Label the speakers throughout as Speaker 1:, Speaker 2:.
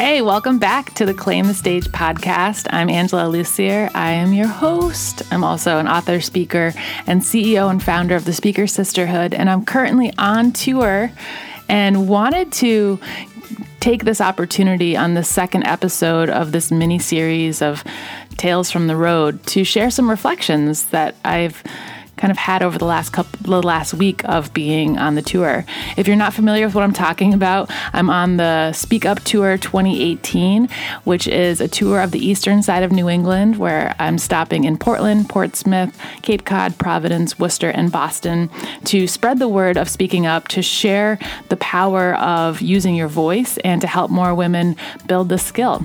Speaker 1: Hey, welcome back to the Claim the Stage podcast. I'm Angela Lussier. I am your host. I'm also an author, speaker, and CEO and founder of the Speaker Sisterhood. And I'm currently on tour and wanted to take this opportunity on the second episode of this mini series of Tales from the Road to share some reflections that I've kind of had over the last couple the last week of being on the tour. If you're not familiar with what I'm talking about, I'm on the Speak Up Tour 2018, which is a tour of the eastern side of New England where I'm stopping in Portland, Portsmouth, Cape Cod, Providence, Worcester, and Boston to spread the word of speaking up, to share the power of using your voice and to help more women build the skill.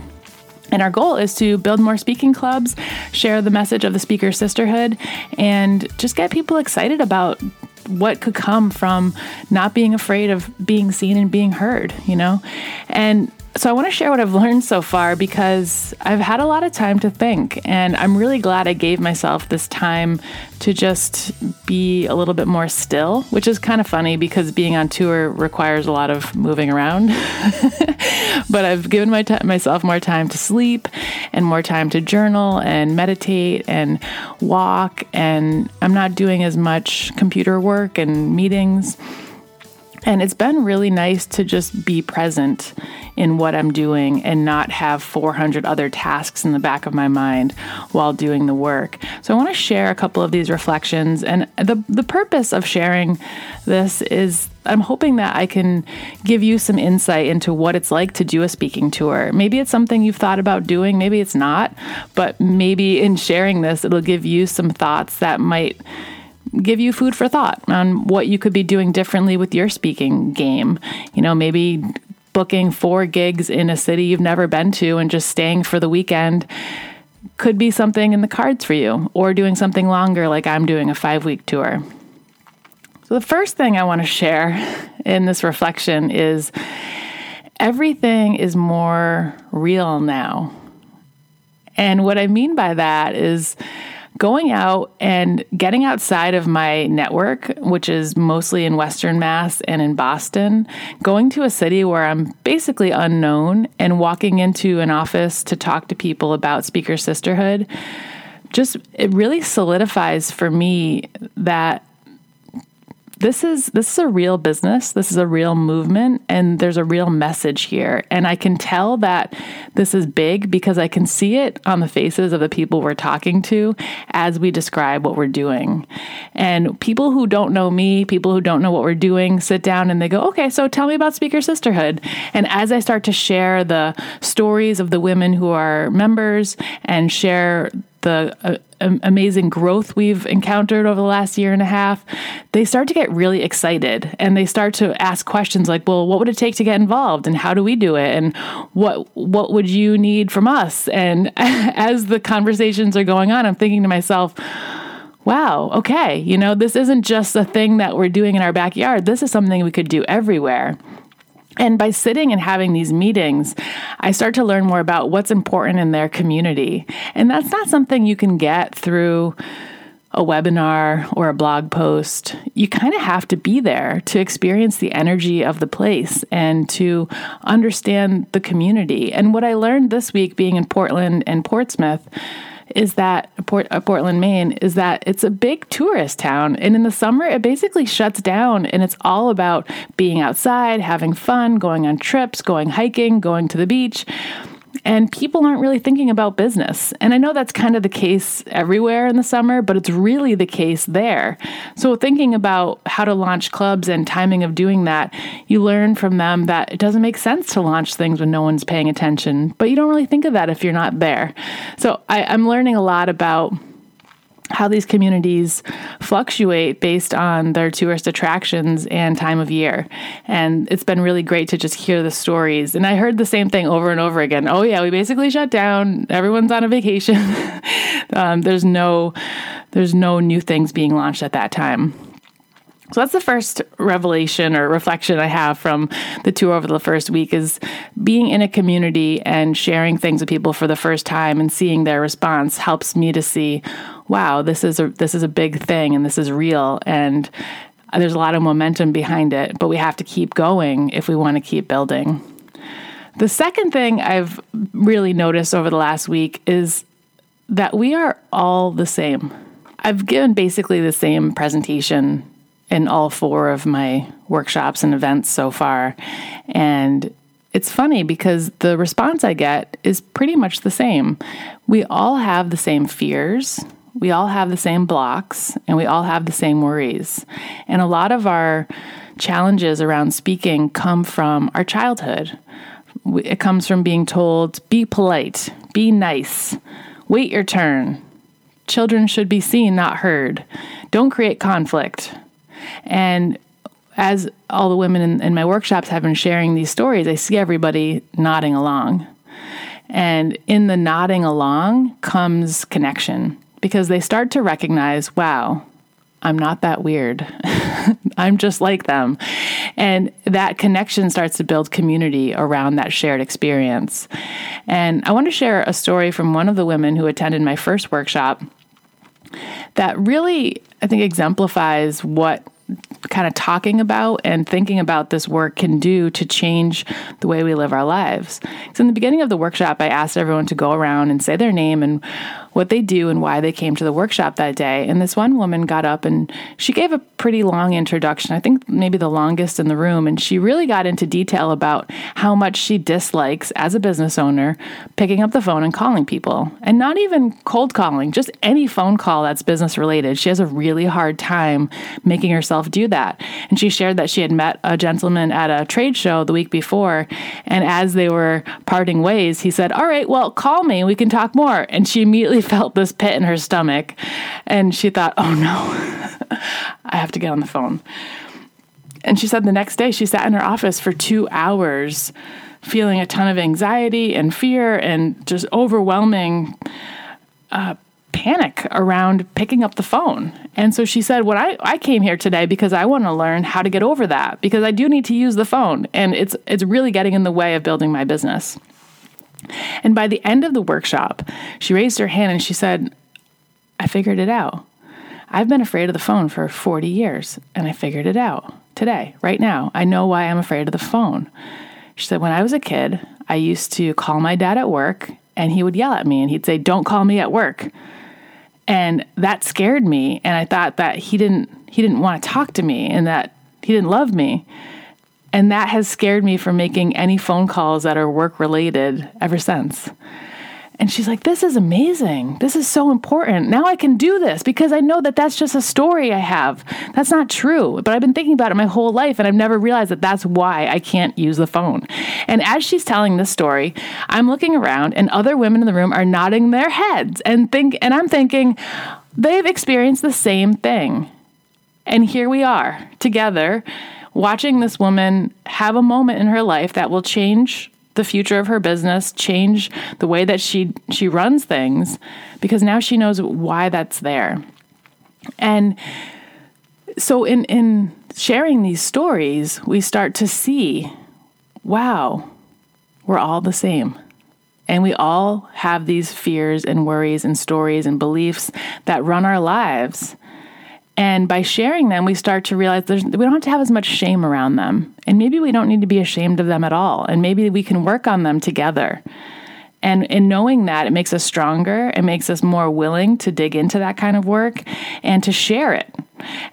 Speaker 1: And our goal is to build more speaking clubs, share the message of the speaker sisterhood, and just get people excited about what could come from not being afraid of being seen and being heard, you know? And so I want to share what I've learned so far because I've had a lot of time to think, and I'm really glad I gave myself this time to just be a little bit more still, which is kind of funny because being on tour requires a lot of moving around. but I've given my t- myself more time to sleep and more time to journal and meditate and walk, and I'm not doing as much computer work and meetings. And it's been really nice to just be present in what I'm doing and not have 400 other tasks in the back of my mind while doing the work. So I want to share a couple of these reflections. And the, the purpose of sharing this is I'm hoping that I can give you some insight into what it's like to do a speaking tour. Maybe it's something you've thought about doing, maybe it's not, but maybe in sharing this, it'll give you some thoughts that might give you food for thought on what you could be doing differently with your speaking game. You know, maybe booking four gigs in a city you've never been to and just staying for the weekend could be something in the cards for you, or doing something longer like I'm doing a five week tour. So, the first thing I want to share in this reflection is everything is more real now. And what I mean by that is, going out and getting outside of my network, which is mostly in Western Mass and in Boston, going to a city where I'm basically unknown and walking into an office to talk to people about Speaker Sisterhood, just it really solidifies for me that this is this is a real business. This is a real movement and there's a real message here. And i can tell that this is big because i can see it on the faces of the people we're talking to as we describe what we're doing. And people who don't know me people who don't know what we're doing sit down and they go okay so tell me about speaker sisterhood. And as i start to share the stories of the women who are members and share the uh, amazing growth we've encountered over the last year and a half, they start to get really excited and they start to ask questions like, "Well, what would it take to get involved and how do we do it and what what would you need from us?" And as the conversations are going on, I'm thinking to myself, wow, okay, you know, this isn't just a thing that we're doing in our backyard. This is something we could do everywhere. And by sitting and having these meetings, I start to learn more about what's important in their community. And that's not something you can get through a webinar or a blog post. You kind of have to be there to experience the energy of the place and to understand the community. And what I learned this week being in Portland and Portsmouth is that Port, uh, Portland, Maine, is that it's a big tourist town. And in the summer, it basically shuts down and it's all about being outside, having fun, going on trips, going hiking, going to the beach and people aren't really thinking about business. And I know that's kind of the case everywhere in the summer, but it's really the case there. So, thinking about how to launch clubs and timing of doing that, you learn from them that it doesn't make sense to launch things when no one's paying attention, but you don't really think of that if you're not there. So, I, I'm learning a lot about how these communities fluctuate based on their tourist attractions and time of year. And it's been really great to just hear the stories. And I heard the same thing over and over again. Oh, yeah, we basically shut down. Everyone's on a vacation. um, there's no there's no new things being launched at that time. So that's the first revelation or reflection I have from the tour over the first week is being in a community and sharing things with people for the first time and seeing their response helps me to see, wow, this is a this is a big thing and this is real and there's a lot of momentum behind it, but we have to keep going if we want to keep building. The second thing I've really noticed over the last week is that we are all the same. I've given basically the same presentation in all four of my workshops and events so far. And it's funny because the response I get is pretty much the same. We all have the same fears, we all have the same blocks, and we all have the same worries. And a lot of our challenges around speaking come from our childhood. It comes from being told, be polite, be nice, wait your turn. Children should be seen, not heard. Don't create conflict. And as all the women in, in, my workshops have been sharing these stories, I see everybody nodding along. And in the nodding along comes connection because they start to recognize, wow, I'm not that weird. I'm just like them. And that connection starts to build community around that shared experience. And I want to share a story from one of the women who attended my first workshop that really, I think, exemplifies what kind of talking about and thinking about this work can do to change the way we live our lives. So, in the beginning of the workshop, I asked everyone to go around and say their name and what they do and why they came to the workshop that day. And this one woman got up and she gave a pretty long introduction, I think maybe the longest in the room. And she really got into detail about how much she dislikes, as a business owner, picking up the phone and calling people. And not even cold calling, just any phone call that's business related. She has a really hard time making herself do that. And she shared that she had met a gentleman at a trade show the week before. And as they were parting ways, he said, All right, well, call me. We can talk more. And she immediately felt this pit in her stomach and she thought, oh no, I have to get on the phone. And she said the next day she sat in her office for two hours feeling a ton of anxiety and fear and just overwhelming uh, panic around picking up the phone. And so she said, "What I, I came here today because I want to learn how to get over that because I do need to use the phone and it's it's really getting in the way of building my business." And by the end of the workshop, she raised her hand and she said, I figured it out. I've been afraid of the phone for 40 years and I figured it out today, right now. I know why I'm afraid of the phone. She said, When I was a kid, I used to call my dad at work and he would yell at me and he'd say, Don't call me at work. And that scared me. And I thought that he didn't he didn't want to talk to me and that he didn't love me. And that has scared me from making any phone calls that are work related ever since. And she's like, This is amazing. This is so important. Now I can do this because I know that that's just a story I have. That's not true. But I've been thinking about it my whole life and I've never realized that that's why I can't use the phone. And as she's telling this story, I'm looking around and other women in the room are nodding their heads and think and I'm thinking they've experienced the same thing. And here we are together watching this woman have a moment in her life that will change the future of her business, change the way that she she runs things because now she knows why that's there. And so in in sharing these stories, we start to see wow, we're all the same. And we all have these fears and worries and stories and beliefs that run our lives. And by sharing them, we start to realize we don't have to have as much shame around them. And maybe we don't need to be ashamed of them at all. And maybe we can work on them together. And in knowing that, it makes us stronger. It makes us more willing to dig into that kind of work and to share it.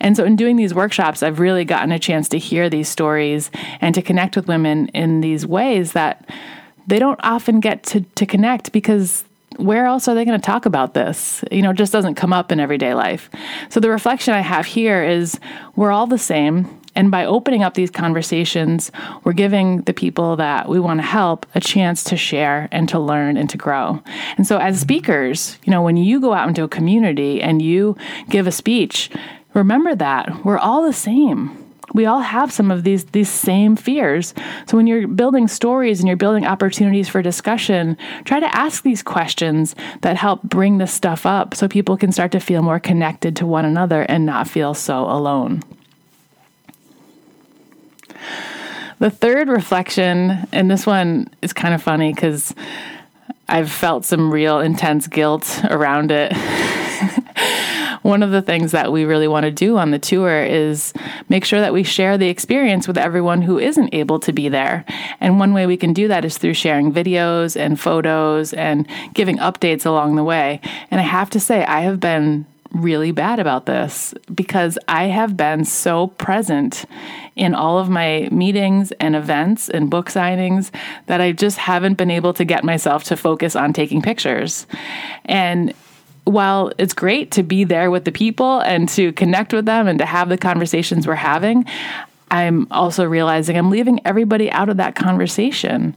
Speaker 1: And so, in doing these workshops, I've really gotten a chance to hear these stories and to connect with women in these ways that they don't often get to, to connect because where else are they going to talk about this? You know, it just doesn't come up in everyday life. So the reflection I have here is we're all the same. And by opening up these conversations, we're giving the people that we want to help a chance to share and to learn and to grow. And so, as speakers, you know, when you go out into a community and you give a speech, remember that we're all the same we all have some of these these same fears. So when you're building stories and you're building opportunities for discussion, try to ask these questions that help bring this stuff up so people can start to feel more connected to one another and not feel so alone. The third reflection, and this one is kind of funny because I've felt some real intense guilt around it. one of the things that we really want to do on the tour is make sure that we share the experience with everyone who isn't able to be there. And one way we can do that is through sharing videos and photos and giving updates along the way. And I have to say, I have been really bad about this because I have been so present in all of my meetings and events and book signings that I just haven't been able to get myself to focus on taking pictures. And while it's great to be there with the people and to connect with them and to have the conversations we're having, I'm also realizing I'm leaving everybody out of that conversation.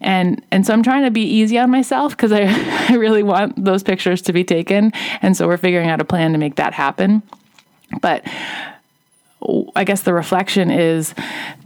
Speaker 1: And and so I'm trying to be easy on myself because I, I really want those pictures to be taken. And so we're figuring out a plan to make that happen. But I guess the reflection is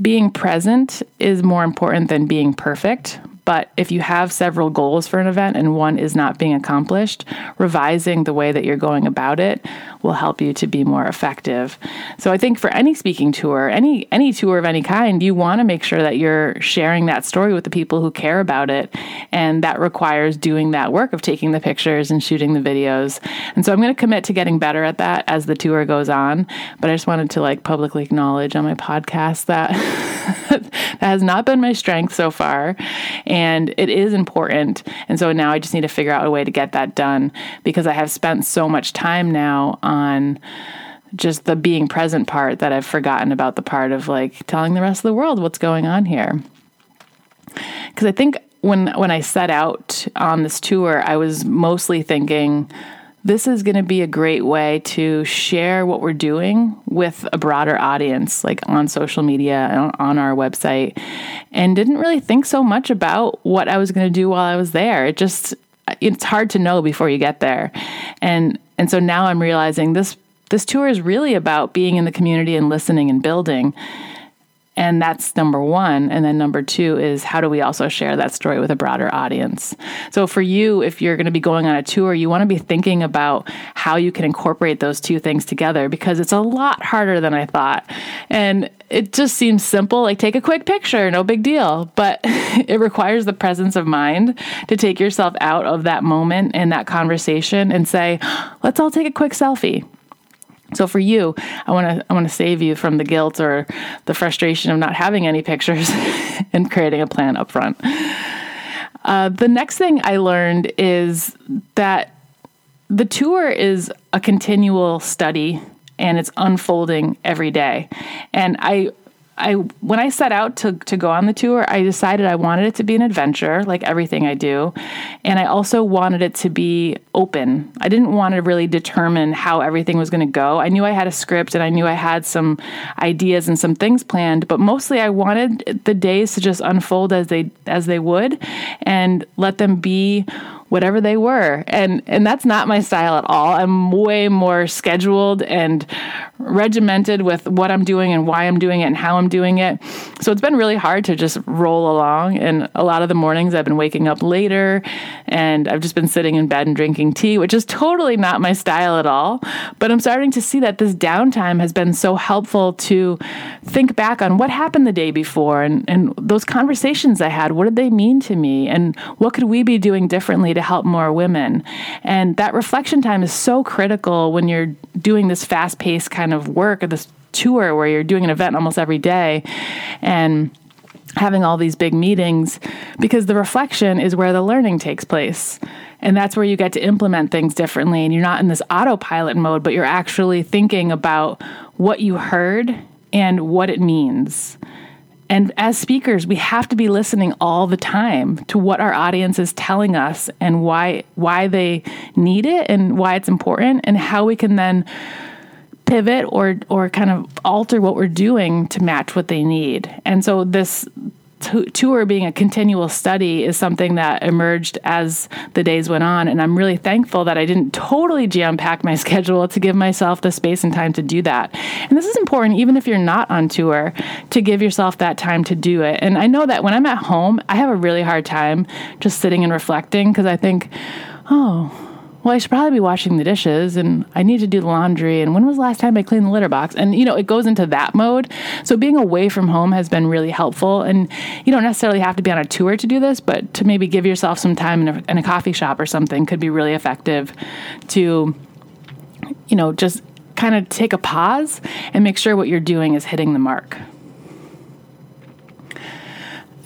Speaker 1: being present is more important than being perfect. But if you have several goals for an event and one is not being accomplished, revising the way that you're going about it will help you to be more effective. So I think for any speaking tour, any any tour of any kind, you want to make sure that you're sharing that story with the people who care about it, and that requires doing that work of taking the pictures and shooting the videos. And so I'm going to commit to getting better at that as the tour goes on, but I just wanted to like publicly acknowledge on my podcast that that has not been my strength so far. It is important. And so now I just need to figure out a way to get that done because I have spent so much time now on just the being present part that I've forgotten about the part of like telling the rest of the world what's going on here. Because I think when when I set out on this tour, I was mostly thinking this is going to be a great way to share what we're doing with a broader audience, like on social media on our website, and didn't really think so much about what I was going to do while I was there. It just, it's hard to know before you get there. And, and so now I'm realizing this, this tour is really about being in the community and listening and building. And that's number one. And then number two is how do we also share that story with a broader audience? So for you, if you're going to be going on a tour, you want to be thinking about how you can incorporate those two things together because it's a lot harder than I thought. And it just seems simple, like take a quick picture, no big deal. But it requires the presence of mind to take yourself out of that moment and that conversation and say, let's all take a quick selfie. So for you, I want to I want to save you from the guilt or the frustration of not having any pictures and creating a plan up front. Uh, the next thing I learned is that the tour is a continual study and it's unfolding every day. And I I when I set out to to go on the tour, I decided I wanted it to be an adventure, like everything I do, and I also wanted it to be open. I didn't want to really determine how everything was going to go. I knew I had a script and I knew I had some ideas and some things planned, but mostly I wanted the days to just unfold as they as they would and let them be whatever they were. And and that's not my style at all. I'm way more scheduled and regimented with what I'm doing and why I'm doing it and how I'm doing it. So it's been really hard to just roll along and a lot of the mornings I've been waking up later and I've just been sitting in bed and drinking tea, which is totally not my style at all. But I'm starting to see that this downtime has been so helpful to think back on what happened the day before and, and those conversations I had. What did they mean to me? And what could we be doing differently to help more women. And that reflection time is so critical when you're doing this fast paced kind of work or this tour where you're doing an event almost every day. And having all these big meetings because the reflection is where the learning takes place. And that's where you get to implement things differently. And you're not in this autopilot mode, but you're actually thinking about what you heard and what it means. And as speakers, we have to be listening all the time to what our audience is telling us and why why they need it and why it's important and how we can then pivot or or kind of alter what we're doing to match what they need. And so this tour being a continual study is something that emerged as the days went on. And I'm really thankful that I didn't totally jam pack my schedule to give myself the space and time to do that. And this is important, even if you're not on tour, to give yourself that time to do it. And I know that when I'm at home, I have a really hard time just sitting and reflecting because I think, oh, well, I should probably be washing the dishes and I need to do the laundry. And when was the last time I cleaned the litter box? And, you know, it goes into that mode. So being away from home has been really helpful. And you don't necessarily have to be on a tour to do this, but to maybe give yourself some time in a, in a coffee shop or something could be really effective to you know, just kind of take a pause and make sure what you're doing is hitting the mark.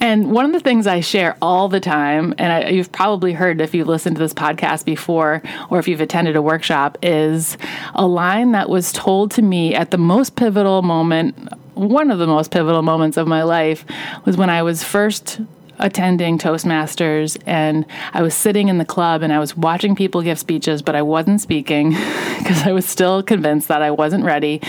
Speaker 1: And one of the things I share all the time, and I, you've probably heard if you've listened to this podcast before or if you've attended a workshop, is a line that was told to me at the most pivotal moment, one of the most pivotal moments of my life, was when I was first attending Toastmasters and I was sitting in the club and I was watching people give speeches, but I wasn't speaking because I was still convinced that I wasn't ready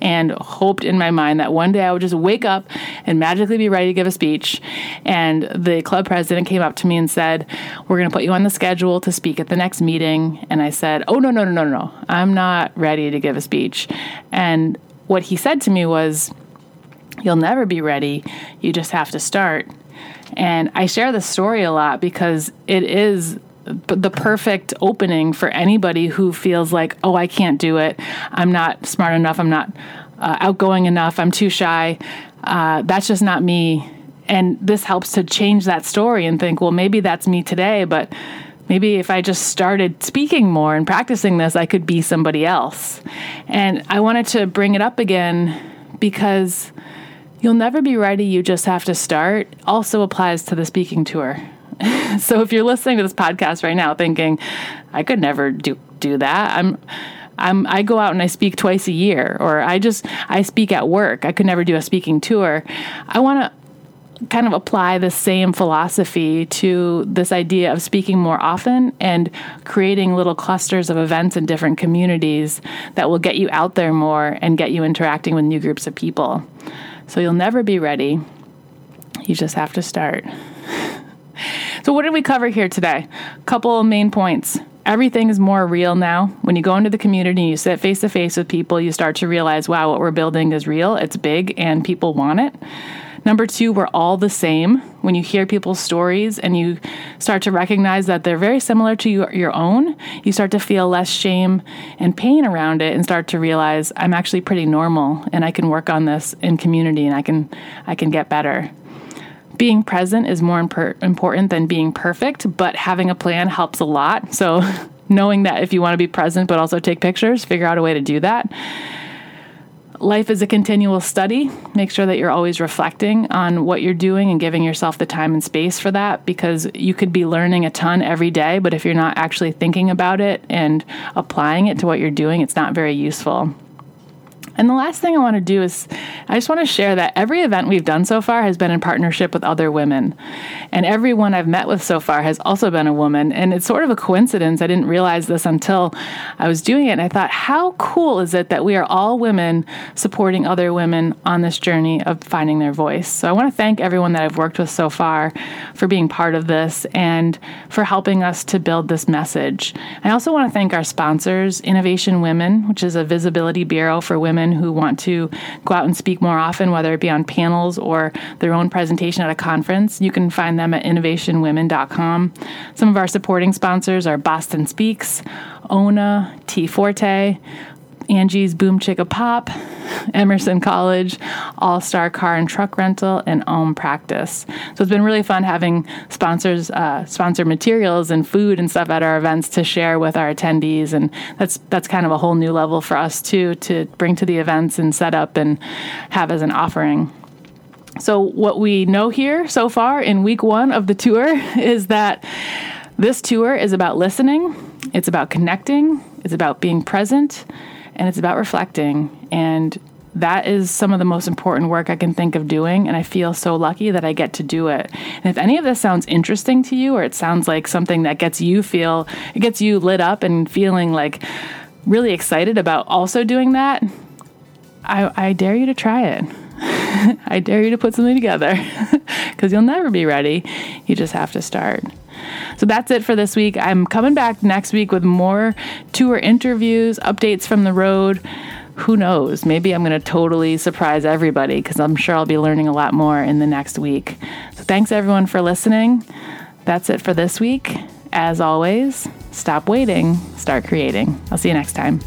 Speaker 1: and hoped in my mind that one day I would just wake up and magically be ready to give a speech. And the club president came up to me and said, We're going to put you on the schedule to speak at the next meeting. And I said, Oh, no, no, no, no, no. I'm not ready to give a speech. And what he said to me was, You'll never be ready. You just have to start. And I share this story a lot because it is the perfect opening for anybody who feels like, oh, I can't do it. I'm not smart enough. I'm not uh, outgoing enough. I'm too shy. Uh, that's just not me. And this helps to change that story and think, well, maybe that's me today, but maybe if I just started speaking more and practicing this, I could be somebody else. And I wanted to bring it up again because You'll never be ready, you just have to start, also applies to the speaking tour. so if you're listening to this podcast right now thinking, I could never do, do that, I'm I'm, I go out and I speak twice a year, or I just I speak at work. I could never do a speaking tour. I want to kind of apply the same philosophy to this idea of speaking more often and creating little clusters of events in different communities that will get you out there more and get you interacting with new groups of people. So you'll never be ready. You just have to start. so, what did we cover here today? A couple main points. Everything is more real now. When you go into the community, and you sit face to face with people, you start to realize, wow, what we're building is real, it's big, and people want it. Number two, we're all the same. When you hear people's stories and you start to recognize that they're very similar to your, own, you start to feel less shame and pain around it and start to realize I'm actually pretty normal and I can work on this in community and I can I can get better. Being present is more imp- important than being perfect, but having a plan helps a lot. So knowing that if you want to be present but also take pictures, figure out a way to do that life is a continual study. Make sure that you're always reflecting on what you're doing and giving yourself the time and space for that because you could be learning a ton every day, but if you're not actually thinking about it and applying it to what you're doing, it's not very useful. And the last thing I want to do is I just want to share that every event we've done so far has been in partnership with other women. And everyone I've met with so far has also been a woman. And it's sort of a coincidence. I didn't realize this until I was doing it. And I thought, how cool is it that we are all women supporting other women on this journey of finding their voice? So I want to thank everyone that I've worked with so far for being part of this and for helping us to build this message. I also want to thank our sponsors, Innovation Women, which is a visibility bureau for women women who want to go out and speak more often, whether it be on panels or their own presentation at a conference. You can find them at innovationwomen.com. Some of our supporting sponsors are Boston Speaks, ONA, Tea Forte, Angie's Boom Chicka Pop, Emerson College, All Star Car and Truck Rental, and Om Practice. So it's been really fun having sponsors uh, sponsor materials and food and stuff at our events to share with our attendees, and that's that's kind of a whole new level for us too to bring to the events and set up and have as an offering. So what we know here so far in week one of the tour is that this tour is about listening, it's about connecting, it's about being present and it's about reflecting. And that is some of the most important work I can think of doing. And I feel so lucky that I get to do it. And if any of this sounds interesting to you, or it sounds like something that gets you feel, it gets you lit up and feeling like really excited about also doing that, I, I dare you to try it. I dare you to put something together because you'll never be ready. You just have to start. So that's it for this week. I'm coming back next week with more tour interviews, updates from the road. Who knows? Maybe I'm going to totally surprise everybody because I'm sure I'll be learning a lot more in the next week. So thanks everyone for listening. That's it for this week. As always, stop waiting, start creating. I'll see you next time.